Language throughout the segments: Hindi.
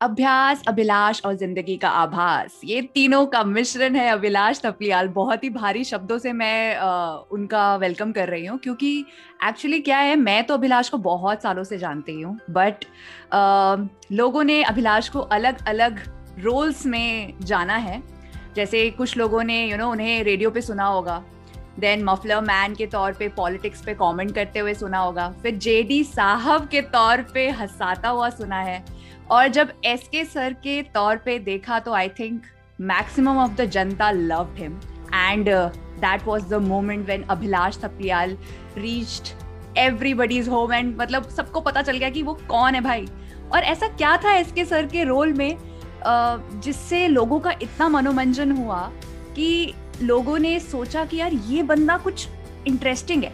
अभ्यास अभिलाष और ज़िंदगी का आभास। ये तीनों का मिश्रण है अभिलाष थपलियाल बहुत ही भारी शब्दों से मैं आ, उनका वेलकम कर रही हूँ क्योंकि एक्चुअली क्या है मैं तो अभिलाष को बहुत सालों से जानती हूँ। बट लोगों ने अभिलाष को अलग अलग रोल्स में जाना है। जैसे कुछ लोगों ने यू you नो know, उन्हें रेडियो पे सुना होगा। देन मफलर मैन के तौर पे पॉलिटिक्स पे कमेंट करते हुए सुना होगा। फिर जेडी साहब के तौर पे हंसाता हुआ सुना है। और जब एस के सर के तौर पे देखा तो I think maximum of the Janata love him and that was the moment when Abhilash Thapliyal reached everybody's home and मतलब सबको पता चल गया कि वो कौन है भाई। और ऐसा क्या था एस के सर के रोल में uh, जिससे लोगों का इतना मनोरंजन हुआ कि लोगों ने सोचा कि यार ये बंदा कुछ इंटरेस्टिंग है।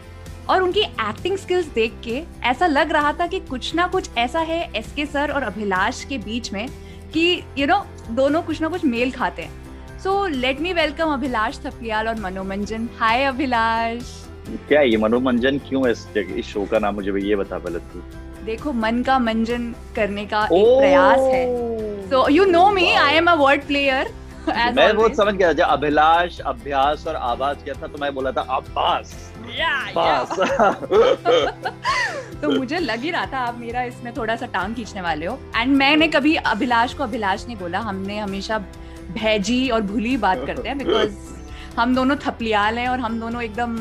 और उनकी एक्टिंग स्किल्स देख के ऐसा लग रहा था कि कुछ ना कुछ ऐसा है एस के सर और अभिलाष के बीच में कि यू you नो know, दोनों कुछ ना कुछ मेल खाते हैं। So let me welcome Abhilash Thapliyal और मनोमंजन। हाय अभिलाष। क्या ये मनोमंजन क्यों है इस, शो का नाम? मुझे ये बता पहले तू। देखो मन का मंजन करने का एक प्रयास है। So you know me I am a word player मैं वो समझ गया अभिलाष अभ्यास और आवाज़ क्या था तो मैं बोला था अब्बास! तो मुझे लग ही रहा था आप मेरा इसमें थोड़ा सा टांग खींचने वाले हो। एंड मैंने कभी अभिलाष को अभिलाष नहीं बोला हमने हमेशा भैजी और भूली बात करते हैं बिकॉज़ हम दोनों थपलियाल हैं और हम दोनों एकदम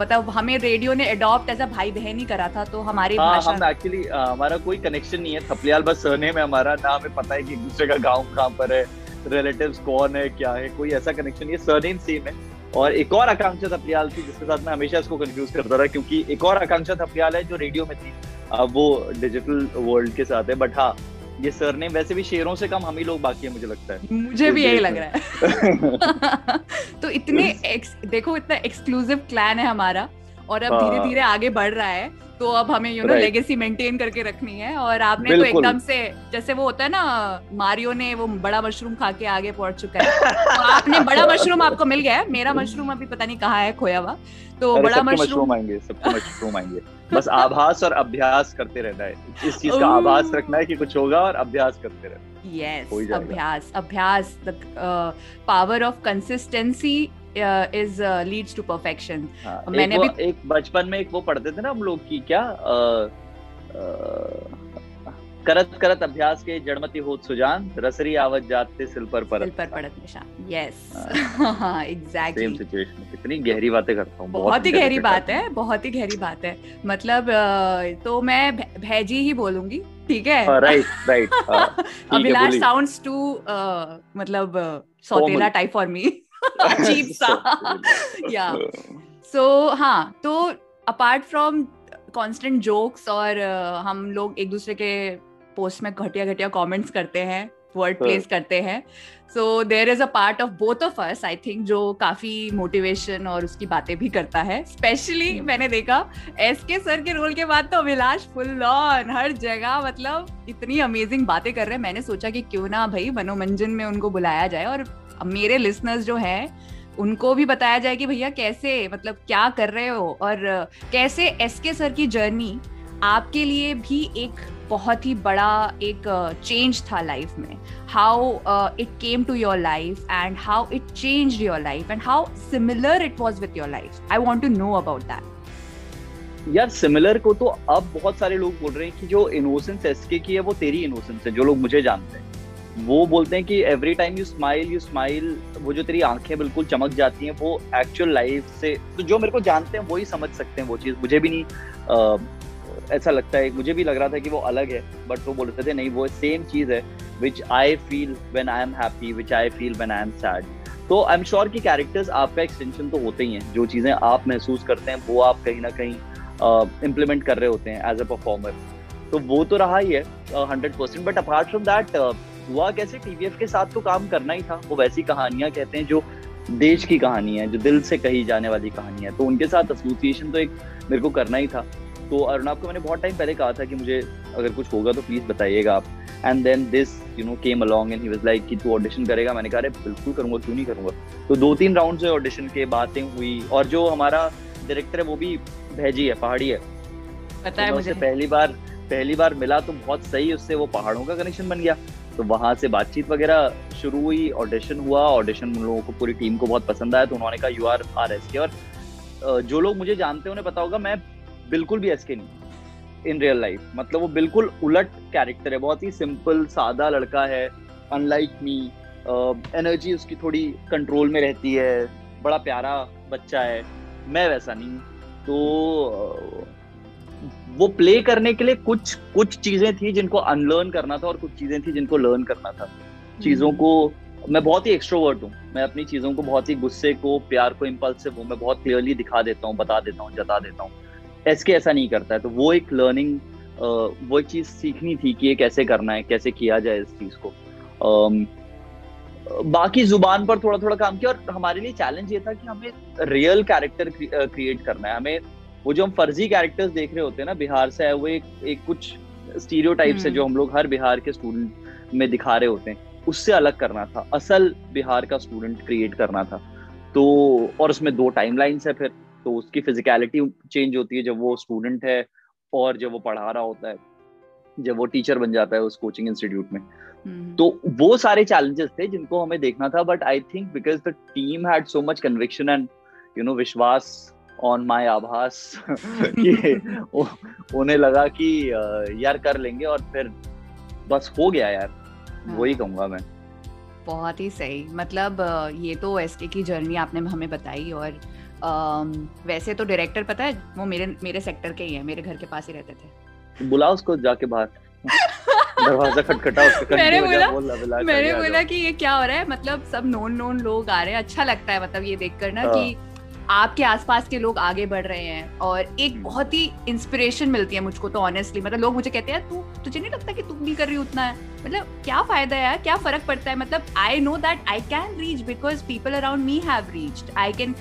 मतलब हमें रेडियो ने अडॉप्ट अ भाई बहन ही करा था तो हमारी हाँ, भाषा हम एक्चुअली हमारा कोई कनेक्शन नहीं है। थपलियाल बस सरनेम है हमारा ना हमें पता है कि एक दूसरे का गाँव कहाँ पर है रिलेटिव्स कौन है क्या है कोई ऐसा कनेक्शन नहीं है। सरनेम सेम है। और एक और आकांक्षा थपलियाल थी जिसके साथ मैं हमेशा इसको कंफ्यूज करता रहा क्योंकि एक और आकांक्षा थपलियाल है जो रेडियो में थी। अब वो डिजिटल वर्ल्ड के साथ है बट हाँ ये सर ने वैसे भी शेरों से कम हम ही लोग बाकी है मुझे लगता है। मुझे भी यही लग रहा है। तो इतने देखो इतना एक्सक्लूसिव क्लैन है हमारा। और अब धीरे हाँ। धीरे आगे बढ़ रहा है तो अब हमें यू नो लेगेसी मेंटेन करके रखनी है और आपने तो एकदम से जैसे वो होता है ना मारियो ने वो बड़ा मशरूम खा के आगे पहुँच चुका है। तो आपने बड़ा मशरूम आपको मिल गया है। मेरा मशरूम अभी पता नहीं कहाँ है खोया हुआ। तो बड़ा मशरूम आएँगे सबको मशरूम आएँगे। बस आभास और अभ्यास करते रहना है। इस चीज़ का आभास रखना है कि कुछ होगा और अभ्यास करते रहना यस अभ्यास अभ्यास the power of consistency is leads to perfection मैंने भी एक बचपन में एक वो पढ़ते थे ना हम लोग की क्या करत करत अभ्यास के जड़मती होत सुजान रसरी आवत जाते सिल पर परत। सिल पर पड़त निशान। यस एग्जैक्टली सेम सिचुएशन इतनी गहरी बातें करता हूँ बहुत ही गहरी बात है बहुत ही गहरी बात है। मतलब तो मैं भैजी ही बोलूँगी ठीक है? Right right Abhilash sounds to मतलब सौतेला टाइप फॉर मी अजीब सा। या सो हाँ तो अपार्ट फ्रॉम कॉन्स्टेंट जोक्स और uh, हम लोग एक दूसरे के पोस्ट में घटिया घटिया कमेंट्स करते हैं वर्ड प्लेस हाँ। करते हैं so there is a part of both of us I think जो काफ़ी मोटिवेशन और उसकी बातें भी करता है स्पेशली hmm. मैंने देखा एस के सर के रोल के बाद तो अभिलाष फुल ऑन हर जगह मतलब इतनी अमेजिंग बातें कर रहे हैं मैंने सोचा कि क्यों ना भाई मनोमंजन में उनको बुलाया जाए और मेरे लिसनर्स जो हैं उनको भी बताया जाए कि भैया कैसे मतलब क्या कर रहे हो और कैसे एस के सर की जर्नी आपके लिए भी एक बहुत ही बड़ा एक चेंज था लाइफ में. How it came to your life and how it change your life and how similar it was with your life I want to know about that यार सिमिलर को तो अब बहुत सारे लोग बोल रहे हैं कि जो इनोसेंस एसके की है, वो तेरी इनोसेंस है, जो लोग मुझे जानते हैं. वो बोलते हैं कि every time you smile you smile वो जो तेरी आँखें बिल्कुल चमक जाती हैं, वो एक्चुअल लाइफ से तो जो मेरे को जानते हैं, वो ही समझ सकते हैं वो चीज़. मुझे भी नहीं ऐसा लगता है, मुझे भी लग रहा था कि वो अलग है बट वो बोलते थे, नहीं, वो सेम चीज़ है which I feel when I am happy which I feel when I am sad तो आई एम श्योर कि कैरेक्टर्स आपका एक्सटेंशन तो होते ही हैं, जो चीज़ें आप महसूस करते हैं, वो आप कहीं ना कहीं इम्प्लीमेंट कर रहे होते हैं एज अ परफॉर्मर तो वो तो रहा ही है hundred percent but apart from that हुआ कैसे? टीवीएफ के साथ तो काम करना ही था, वो वैसी कहानियाँ कहते हैं जो देश की कहानी है, जो दिल से कही जाने वाली कहानी है। तो उनके साथ एसोसिएशन तो एक मेरे को करना ही था। तो अरुणाब को मैंने बहुत टाइम पहले कहा था कि मुझे अगर कुछ होगा तो प्लीज़ बताइएगा आप। And then this you know came along and he was like कि तू ऑडिशन करेगा? मैंने कहा बिल्कुल करूँगा क्यों नहीं करूँगा? तो दो तीन राउंड से ऑडिशन के बातें हुई और जो हमारा डायरेक्टर है वो भी भेजी है पहाड़ी है। पता है तो मुझे। पहली बार पहली बार मिला तो बहुत सही उससे वो पहाड़ों का कनेक्शन बन गया। तो वहाँ से बातचीत वगैरह शुरू हुई ऑडिशन हुआ ऑडिशन उन लोगों को पूरी टीम को बहुत पसंद आया तो उन्होंने कहा you are are S K और जो लोग मुझे जानते हैं उन्हें पता होगा मैं बिल्कुल भी एस के नहीं इन रियल लाइफ मतलब वो बिल्कुल उलट कैरेक्टर है बहुत ही सिंपल सादा लड़का है अनलाइक मी एनर्जी उसकी थोड़ी कंट्रोल में रहती है बड़ा प्यारा बच्चा है मैं वैसा नहीं तो वो प्ले करने के लिए कुछ कुछ चीज़ें थी जिनको अनलर्न करना था और कुछ चीज़ें थी जिनको लर्न करना था. चीज़ों हम्म। को मैं बहुत ही एक्सट्रोवर्ट हूँ. मैं अपनी चीज़ों को बहुत ही गुस्से को प्यार को इम्पल्सिव हूँ मैं बहुत क्लियरली दिखा देता हूँ बता देता हूँ जता देता हूँ. एस के ऐसा नहीं करता है। तो वो एक लर्निंग वो एक चीज़ सीखनी थी कि ये कैसे करना है कैसे किया जाए इस चीज़ को। बाकी ज़ुबान पर थोड़ा थोड़ा काम किया और हमारे लिए चैलेंज ये था कि हमें रियल कैरेक्टर क्रिएट करना है। हमें वो जो हम फर्जी कैरेक्टर्स देख रहे होते हैं ना बिहार से आए हुए एक, एक कुछ स्टीरियो टाइप से जो। हम लोग हर बिहार के स्टूडेंट में दिखा रहे होते हैं। उससे अलग करना था। असल बिहार का स्टूडेंट क्रिएट करना था। तो और उसमें दो टाइम लाइन्स है फिर। तो उसकी फिजिकलिटी चेंज होती है जब वो स्टूडेंट है और जब वो पढ़ा रहा होता है जब वो टीचर बन जाता है उस कोचिंग इंस्टीट्यूट में हम्म। तो वो सारे चैलेंजेस थे जिनको हमें देखना था but I think because the team had so much conviction and you know विश्वास ऑन माय आभास कि उन्हें लगा कि यार कर लेंगे और फिर बस हो गया यार हाँ. वही कहूँगा मैं बहुत ही सही मतलब ये तो एसके की जर्नी आपने हमें बताई और वैसे तो डायरेक्टर पता है वो मेरे मेरे सेक्टर के ही है मेरे घर के पास ही रहते थे। बुला उसको जाके बाहर। दरवाज़ा खटखटा उसके मैंने बोला मैंने बोला कि ये क्या हो रहा है? मतलब सब नोन नोन लोग आ रहे हैं अच्छा लगता है मतलब ये देखकर ना कि हाँ। आपके आसपास के लोग आगे बढ़ रहे हैं और एक बहुत ही इंस्पिरेशन मिलती है मुझको तो ऑनेस्टली मतलब लोग मुझे कहते हैं तू तुझे नहीं लगता कि तुम भी कर रही उतना? है मतलब क्या फ़ायदा है क्या फ़र्क पड़ता है? मतलब I know that I can reach because people around me have reached I can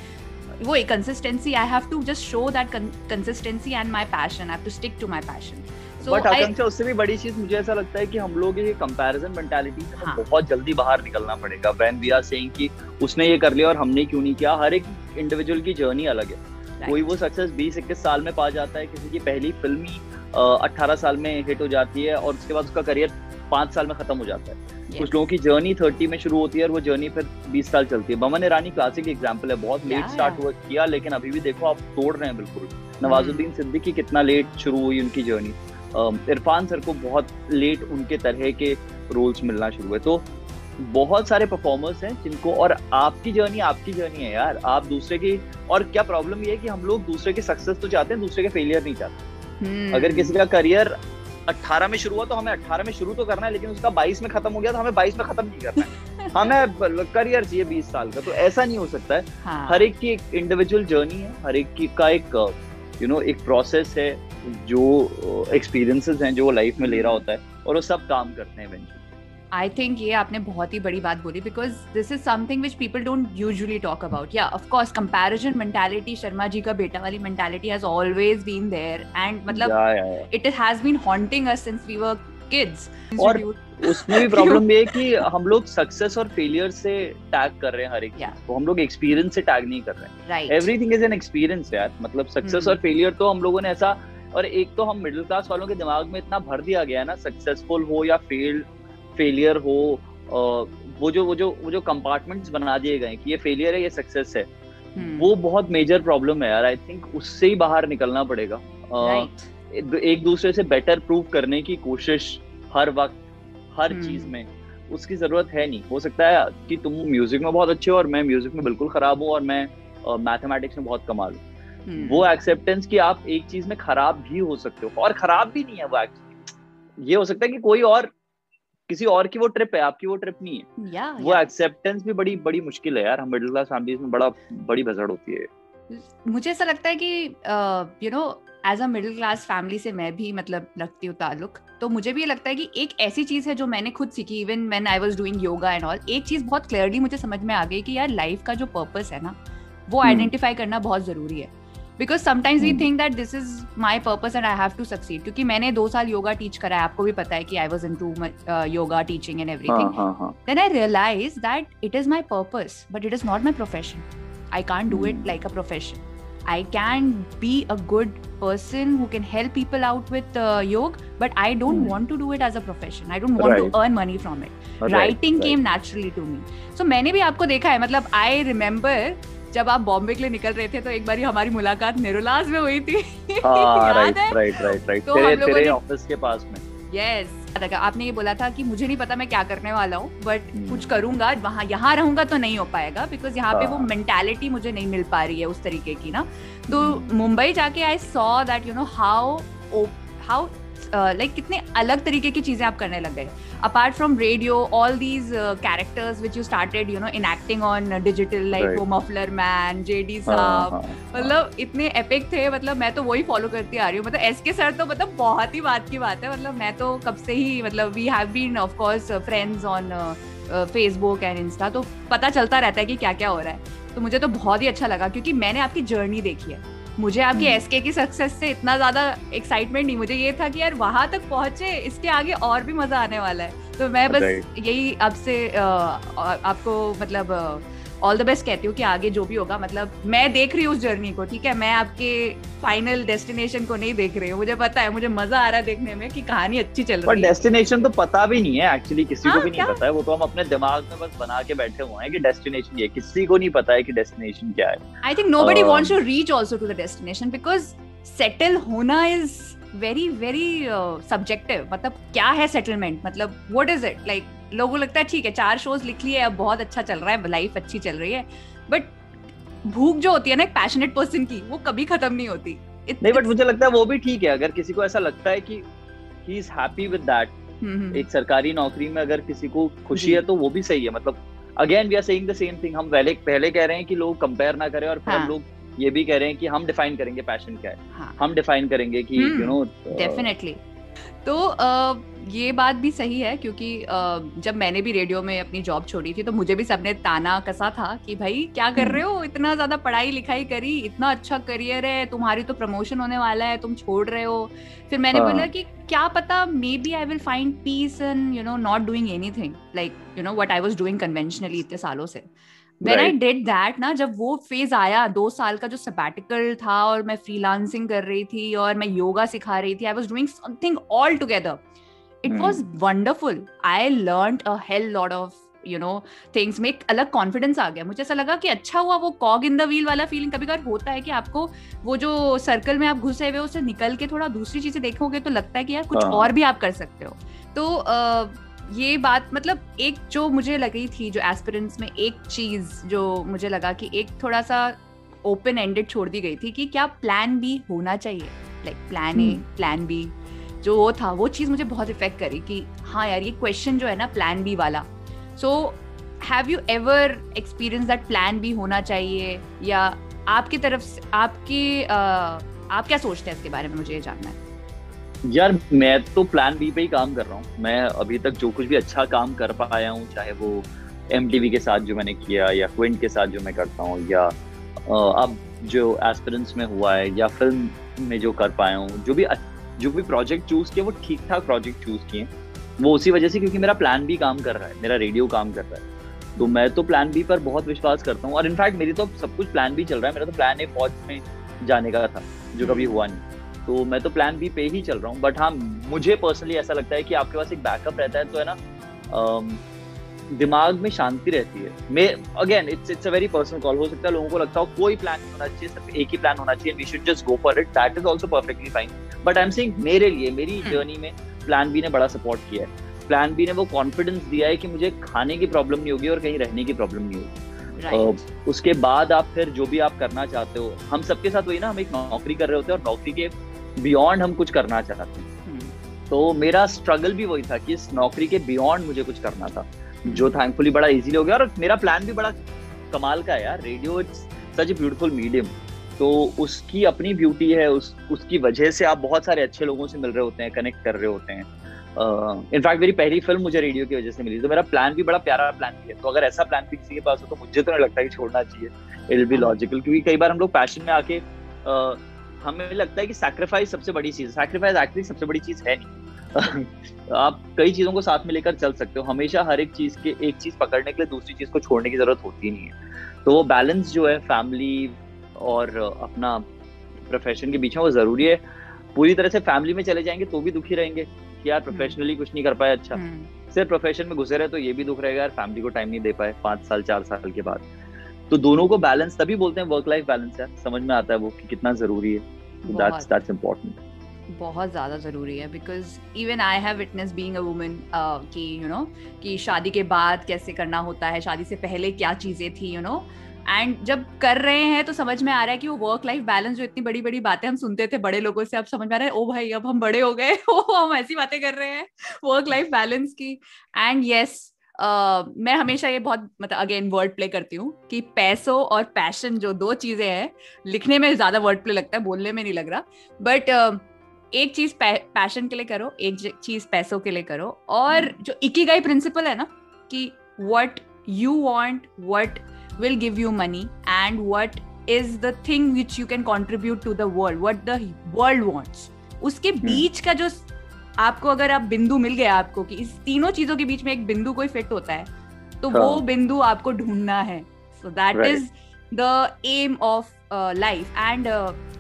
वो एक consistency I have to just show that consistency and my passion I have to stick to my passion but आकांक्षा उससे भी बड़ी चीज़ मुझे ऐसा लगता है कि हम लोग ये कंपैरिजन मेंटालिटी से हाँ. बहुत जल्दी बाहर निकलना पड़ेगा व्हेन वी आर सेइंग कि उसने ये कर लिया और हमने क्यों नहीं किया? हर एक इंडिविजुअल की जर्नी अलग है। कोई वो सक्सेस बीस इक्कीस साल में पा जाता है किसी की पहली फ़िल्म ही अट्ठारह साल में हिट हो जाती है और उसके बाद उसका करियर पाँच साल में खत्म हो जाता है। कुछ लोगों की जर्नी थर्टी में शुरू होती है और वो जर्नी फिर बीस साल चलती है। बमन ईरानी क्लासिक एग्ज़ाम्पल है बहुत लेट स्टार्ट हुआ किया लेकिन अभी भी देखो आप तोड़ रहे हैं बिल्कुल। नवाजुद्दीन hmm. सिद्दीकी कितना लेट शुरू हुई उनकी जर्नी इरफान सर को बहुत लेट उनके तरह के रोल्स मिलना शुरू हुए। तो बहुत सारे परफॉर्मर्स हैं जिनको और आपकी जर्नी आपकी जर्नी है यार। आप दूसरे की और क्या प्रॉब्लम ये है कि हम लोग दूसरे के सक्सेस तो चाहते हैं दूसरे के फेलियर नहीं चाहते। hmm. अगर किसी का करियर 18 में शुरू हुआ तो हमें 18 में शुरू तो करना है लेकिन उसका 22 में खत्म हो गया तो हमें 22 में खत्म नहीं करना है। हमें करियर चाहिए 20 साल का तो ऐसा नहीं हो सकता है। हाँ. हर एक की एक इंडिविजुअल जर्नी है हर एक की का एक यू नो एक प्रोसेस है जो एक्सपीरियंसेस हैं जो वो लाइफ में ले रहा होता है और वो सब काम करते हैं इवेंचुअली आई थिंक ये आपने बहुत ही बड़ी बात बोली because this is something which people don't usually talk about या of course comparison mentality Sharma ji का बेटा वाली mentality has always been there and मतलब it has been haunting us since we were kids और उसमें भी प्रॉब्लम ये है कि हम लोग सक्सेस और फेलियर से टैग कर रहे हैं हर एक yeah. तो हम लोग एक्सपीरियंस से टैग नहीं कर रहे हैं। एवरीथिंग इज़ एन एक्सपीरियंस यार। मतलब सक्सेस hmm. और फेलियर तो हम लोगों ने ऐसा और एक तो हम मिडिल क्लास वालों के दिमाग में इतना भर दिया गया है ना सक्सेसफुल हो या फेल फेलियर हो वो जो वो जो वो जो कंपार्टमेंट्स बना दिए गए कि ये फेलियर है ये सक्सेस है hmm. वो बहुत मेजर प्रॉब्लम है यार आई थिंक उससे ही बाहर निकलना पड़ेगा right. एक दूसरे से बेटर प्रूव करने की कोशिश हर वक्त हर hmm. चीज़ में उसकी ज़रूरत है नहीं हो सकता है कि तुम म्यूज़िक में बहुत अच्छे हो और मैं म्यूज़िक में बिल्कुल खराब हूँ और मैं मैथमेटिक्स में बहुत कमाल हूँ हम्म। वो एक्सेप्टेंस कि आप एक चीज़ में खराब भी हो सकते हो और खराब भी नहीं है वो एक्चुअली ये हो सकता है कि कोई और किसी और की वो ट्रिप है आपकी वो ट्रिप नहीं है। या, वो एक्सेप्टेंस भी बड़ी बड़ी मुश्किल है यार। हम मिडिल क्लास फैमिलीज़ में बड़ा बड़ी भसड़ होती है। मुझे ऐसा लगता है कि you know as a middle class family से मैं भी मतलब रखती हूँ ताल्लुक। तो मुझे भी ये लगता है कि एक ऐसी चीज़ है जो मैंने खुद सीखी even man I was doing yoga and all एक चीज़ बहुत क्लियरली मुझे समझ में आ गई कि यार लाइफ का जो पर्पस है ना वो आइडेंटिफाई हम्म। करना बहुत ज़रूरी है। Because sometimes we think that this is my purpose and I have to succeed क्योंकि मैंने दो साल योगा टीच करा है आपको भी पता है कि I was into yoga teaching and everything then I realise that it is my purpose but it is not my profession I can do it like a profession I can be a good person who can help people out with yoga but I don't want to do it as a profession I don't want to earn money from it writing came naturally to me so मैंने भी आपको देखा है मतलब आई रिमेंबर जब आप बॉम्बे के लिए निकल रहे थे तो एक बार हमारी मुलाकात निरोलाज में हुई थी राइट राइट राइट राइट तेरे तेरे ऑफ़िस के पास में यस आपने ये बोला था कि मुझे नहीं पता मैं क्या करने वाला हूँ बट hmm. कुछ करूँगा वहाँ यहाँ रहूँगा तो नहीं हो पाएगा बिकॉज़ यहाँ पे वो मेंटालिटी हाँ। मुझे नहीं मिल पा रही है उस तरीके की ना तो hmm. मुंबई जाके I saw that you know how how like कितने अलग तरीके की चीज़ें आप करने लग गए। Apart from radio all these characters which you started you know in acting on digital like वो मफलर मैन जे डी साहब मतलब इतने एपिक थे मतलब मैं तो वही फॉलो करती आ रही हूँ। मतलब एस के सर तो मतलब बहुत ही बात की बात है मतलब मैं तो कब से ही मतलब we have been of course friends on Facebook and Insta तो पता चलता रहता है कि क्या क्या हो रहा है। तो मुझे तो बहुत ही अच्छा लगा क्योंकि मैंने आपकी जर्नी देखी है। मुझे आपकी एस के की सक्सेस से इतना ज़्यादा एक्साइटमेंट नहीं मुझे ये था कि यार वहाँ तक पहुँचे इसके आगे और भी मज़ा आने वाला है। तो मैं बस यही आपसे आपको मतलब ऑल द बेस्ट कहती हूँ कि आगे जो भी होगा मतलब मैं देख रही हूँ उस जर्नी को ठीक है? मैं आपके फाइनल डेस्टिनेशन को नहीं देख रही हूँ। मुझे पता है मुझे मज़ा आ रहा है देखने में कि कहानी अच्छी चल रही है। डेस्टिनेशन तो पता भी नहीं है एक्चुअली किसी हाँ, को भी क्या? नहीं पता है। वो तो हम अपने दिमाग में बस बना के बैठे हुए हैं कि डेस्टिनेशन ये किसी को नहीं पता है कि डेस्टिनेशन क्या है। I think nobody wants to reach also to the destination because settle होना इज़ वेरी वेरी सब्जेक्टिव मतलब क्या है सेटलमेंट मतलब वट इज़ इट लाइक लोगों को लगता है ठीक है चार शोज़ लिख लिए अब बहुत अच्छा चल रहा है लाइफ अच्छी चल रही है. बट भूख जो होती है ना एक पैशनेट पर्सन की वो कभी खत्म नहीं होती। It, नहीं बट मुझे लगता है वो भी ठीक है। अगर किसी को ऐसा लगता है कि he is happy with that एक सरकारी नौकरी में अगर किसी को खुशी है तो वो भी सही है। मतलब again we are saying the same thing हम पहले पहले कह रहे हैं कि लोग कंपेयर ना करें और फिर हाँ. लोग ये भी कह रहे हैं कि हम डिफाइन करेंगे पैशन क्या है। हाँ. हम डिफाइन करेंगे कि यू नो डेफिनेटली तो uh, ये बात भी सही है क्योंकि जब मैंने भी रेडियो में अपनी जॉब छोड़ी थी तो मुझे भी सबने ताना कसा था कि भाई क्या कर रहे हो? इतना ज़्यादा पढ़ाई लिखाई करी इतना अच्छा करियर है तुम्हारी तो प्रमोशन होने वाला है तुम छोड़ रहे हो। फिर मैंने हाँ. बोला कि क्या पता maybe I will find peace and you know not doing anything like you know what I was doing conventionally इतने सालों से। वेन आई डिड दैट ना जब वो फ़ेज़ आया दो साल का जो सबैटिकल था और मैं फ्रीलांसिंग कर रही थी और मैं योगा सिखा रही थी I was doing something altogether it was wonderful I learn a hell lot of you know things में एक अलग कॉन्फिडेंस आ गया। मुझे ऐसा लगा कि अच्छा हुआ वो कॉग इन द व्हील वाला फीलिंग कभी कभार होता है कि आपको वो जो सर्कल में आप घुसे हुए उससे निकल के थोड़ा दूसरी चीज़ें देखोगे तो लगता है कि यार कुछ हाँ। और भी आप कर सकते हो। तो uh, ये बात मतलब एक जो मुझे लगी थी जो एस्पिरेंट्स में एक चीज़ जो मुझे लगा कि एक थोड़ा सा ओपन एंडेड छोड़ दी गई थी कि क्या प्लान बी होना चाहिए। Like plan A plan B जो वो था, वो चीज़ मुझे बहुत इफ़ेक्ट करी कि हाँ यार, ये क्वेश्चन जो है ना प्लान बी वाला। So have you ever experience that plan B होना चाहिए? या आपकी तरफ़ से, आपकी आप क्या सोचते हैं इसके बारे में मुझे ये जानना है? यार, मैं तो प्लान बी पे ही काम कर रहा हूँ। मैं अभी तक जो कुछ भी अच्छा काम कर पाया हूँ, चाहे वो एमटीवी के साथ जो मैंने किया, या क्विंट के साथ जो मैं करता हूँ, या अब जो एस्पिरेंस में हुआ है, या फ़िल्म में जो कर पाया हूँ, जो भी जो भी प्रोजेक्ट चूज़ किए, वो ठीक ठाक प्रोजेक्ट चूज़ किए। वो उसी वजह से क्योंकि मेरा प्लान भी काम कर रहा है, मेरा रेडियो काम कर रहा है। तो मैं तो प्लान बी पर बहुत विश्वास करता हूँ और इनफैक्ट मेरी तो सब कुछ प्लान बी चल रहा है। मेरा तो प्लान ए फौज में जाने का था, जो कभी हुआ नहीं। तो मैं तो प्लान बी पे ही चल रहा हूँ। बट हाँ मुझे पर्सनली ऐसा लगता है कि आपके पास एक बैकअप रहता है तो है ना दिमाग में शांति रहती है। मैं again it's it's a very personal call हो सकता है लोगों को लगता हो कोई प्लान नहीं होना चाहिए, सिर्फ़ एक ही प्लान होना चाहिए we should just go for it that is also perfectly fine but I am saying मेरे लिए मेरी जर्नी hmm. में प्लान बी ने बड़ा सपोर्ट किया है प्लान बी ने वो कॉन्फिडेंस दिया है कि मुझे खाने की प्रॉब्लम नहीं होगी और कहीं रहने की प्रॉब्लम नहीं होगी Right. Uh, उसके बाद आप फिर जो भी आप करना चाहते हो हम सबके साथ वही ना हम एक नौकरी कर रहे होते हैं और नौकरी के बियॉन्ड हम कुछ करना चाहते हैं हम्म। तो मेरा स्ट्रगल भी वही था कि इस नौकरी के बियॉन्ड मुझे कुछ करना था जो थैंकफुली बड़ा इजीली हो गया और मेरा प्लान भी बड़ा कमाल का है यार radio it's such a beautiful medium तो उसकी अपनी ब्यूटी है उस उसकी वजह से आप बहुत सारे अच्छे लोगों से मिल रहे होते हैं कनेक्ट कर रहे होते हैं। इनफैक्ट uh, मेरी पहली फ़िल्म मुझे रेडियो की वजह से मिली तो मेरा प्लान भी बड़ा प्यारा प्लान भी है। तो अगर ऐसा प्लान भी किसी के पास हो तो मुझे तो नहीं लगता कि छोड़ना चाहिए। इट विल बी लॉजिकल क्योंकि कई बार हम लोग पैशन में आके uh, हमें लगता है कि सैक्रिफाइस सबसे बड़ी चीज़ सैक्रिफाइस एक्चुअली सबसे बड़ी चीज़ है नहीं। आप कई चीज़ों को साथ में लेकर चल सकते हो। हमेशा हर एक चीज़ के एक चीज़ पकड़ने के लिए दूसरी चीज़ को छोड़ने की ज़रूरत होती नहीं है। तो वो बैलेंस जो है फैमिली और अपना प्रोफेशन के बीच में वो ज़रूरी है। पूरी तरह से फैमिली में चले जाएँगे तो भी दुखी रहेंगे कि यार प्रोफेशनली कुछ नहीं कर पाए अच्छा। हम्म। सिर्फ़ प्रोफेशन में घुसे रहे तो ये भी दुख रहेगा यार फैमिली को टाइम नहीं दे पाए पाँच साल चार साल के बाद। तो दोनों को बैलेंस तभी बोलते हैं वर्क लाइफ बैलेंस है। समझ में आता है वो कि कितना ज़रूरी है। दैट्स दैट्स इंपॉर्टेंट बहुत ज़्यादा ज़रूरी है because even I have witness being a woman कि यू नो कि शादी के बाद कैसे करना होता है शादी से पहले क्या चीज़ें थी you you know know? And जब कर रहे हैं तो समझ में आ रहा है कि वो वर्क लाइफ बैलेंस जो इतनी बड़ी बड़ी बातें हम सुनते थे बड़े लोगों से अब समझ में आ रहा है ओ भाई अब हम बड़े हो गए ओ हम ऐसी बातें कर रहे हैं वर्क लाइफ बैलेंस की। एंड यस yes, Uh, मैं हमेशा ये बहुत मतलब अगेन वर्ड प्ले करती हूँ कि पैसों और पैशन जो दो चीज़ें हैं लिखने में ज़्यादा वर्ड प्ले लगता है बोलने में नहीं लग रहा। बट uh, एक चीज़ पैशन के लिए करो एक चीज़ पैसों के लिए करो। और hmm. जो इकिगाई प्रिंसिपल है ना कि what you want what will give you money and what is the thing which you can contribute to the world what the world wants उसके hmm. बीच का जो आपको अगर आप बिंदु मिल गया आपको कि इस तीनों चीज़ों के बीच में एक बिंदु कोई फिट होता है तो हाँ. वो बिंदु आपको ढूंढना है so that is the aim of life and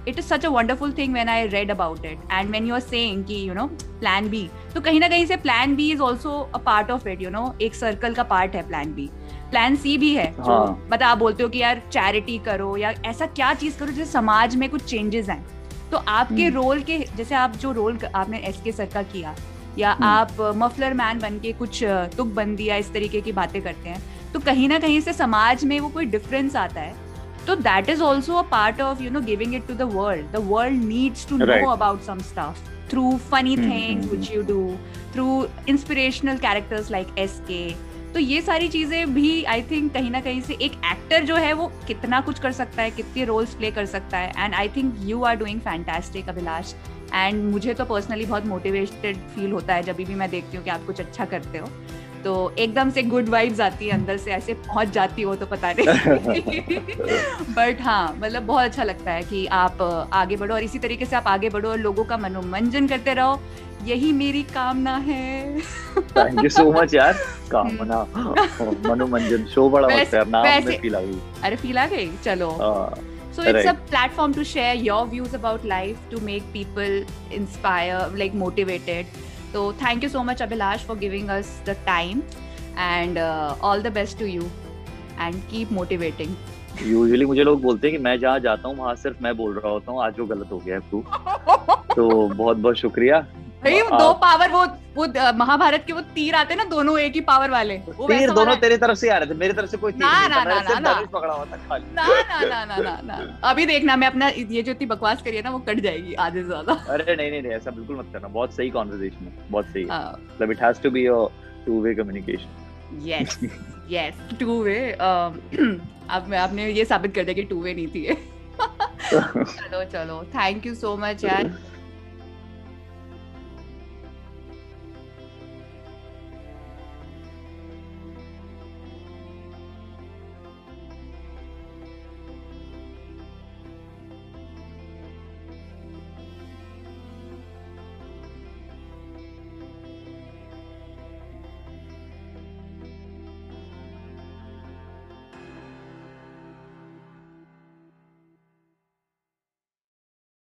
it is such a wonderful thing when I read about it and when you are saying कि यू नो प्लान बी तो कहीं ना कहीं से plan B is also a part of it you know एक सर्कल का पार्ट है प्लान बी प्लान सी भी है जो हाँ. मतलब आप बोलते हो कि यार चैरिटी करो या ऐसा क्या चीज़ करो जिससे समाज में कुछ चेंजेस आए तो आपके रोल हम्म। के जैसे आप जो रोल आपने एस के सर का किया या हम्म। आप मफलर मैन बन के कुछ तुक बंदी या इस तरीके की बातें करते हैं तो कहीं ना कहीं से समाज में वो कोई डिफरेंस आता है तो that is also a part of you know giving it to the world the world needs to know about some stuff through funny things which you do through inspirational characters like S K तो ये सारी चीज़ें भी आई थिंक कहीं ना कहीं से एक एक्टर जो है वो कितना कुछ कर सकता है कितने रोल्स प्ले कर सकता है and I think you are doing fantastic Abhilash and मुझे तो पर्सनली बहुत मोटिवेटेड फील होता है जब भी मैं देखती हूँ कि आप कुछ अच्छा करते हो। तो एकदम से गुड वाइब्स आती है अंदर से ऐसे पहुँच जाती हो तो पता नहीं। बट हाँ मतलब बहुत अच्छा लगता है कि आप आगे बढ़ो और इसी तरीके से आप आगे बढ़ो और लोगों का मनोरंजन करते रहो। यही मेरी कामना है थैंक यू सो मच यार कामना मनोरंजन शो बड़ा मस्त है नाम में फील आ गई अरे फील आ गई चलो So it's right. a platform to share your views about life, to make people inspire, like motivated. So thank you so much, Abhilash, for giving us the time, and uh, all the best to you, and keep motivating. Usually मुझे लोग बोलते हैं कि मैं जहाँ जाता हूँ वहाँ सिर्फ़ मैं बोल रहा होता हूँ आज वो गलत हो गया है तू तो बहुत बहुत शुक्रिया भाई दो पावर वो वो महाभारत के वो तीर आते ना दोनों एक ही पावर वाले। वो तीर दोनों तेरी तरफ़ से आ रहे थे मेरी तरफ़ से कोई तीर ना, नहीं ना, था ना, ना, पकड़ा हुआ था खाली। ना ना ना ना ना ना अभी देखना मैं अपना ये जो इतनी बकवास करी है ना वो कट जाएगी आधे से ज़्यादा। अरे नहीं नहीं नहीं ऐसा बिल्कुल मत करना बहुत सही कॉन्वर्सेशन है बहुत सही मतलब it has to be a two way communication yes yes two way अब मैं आपने ये साबित कर दिया कि टू वे नहीं थी चलो चलो थैंक यू सो मच यार।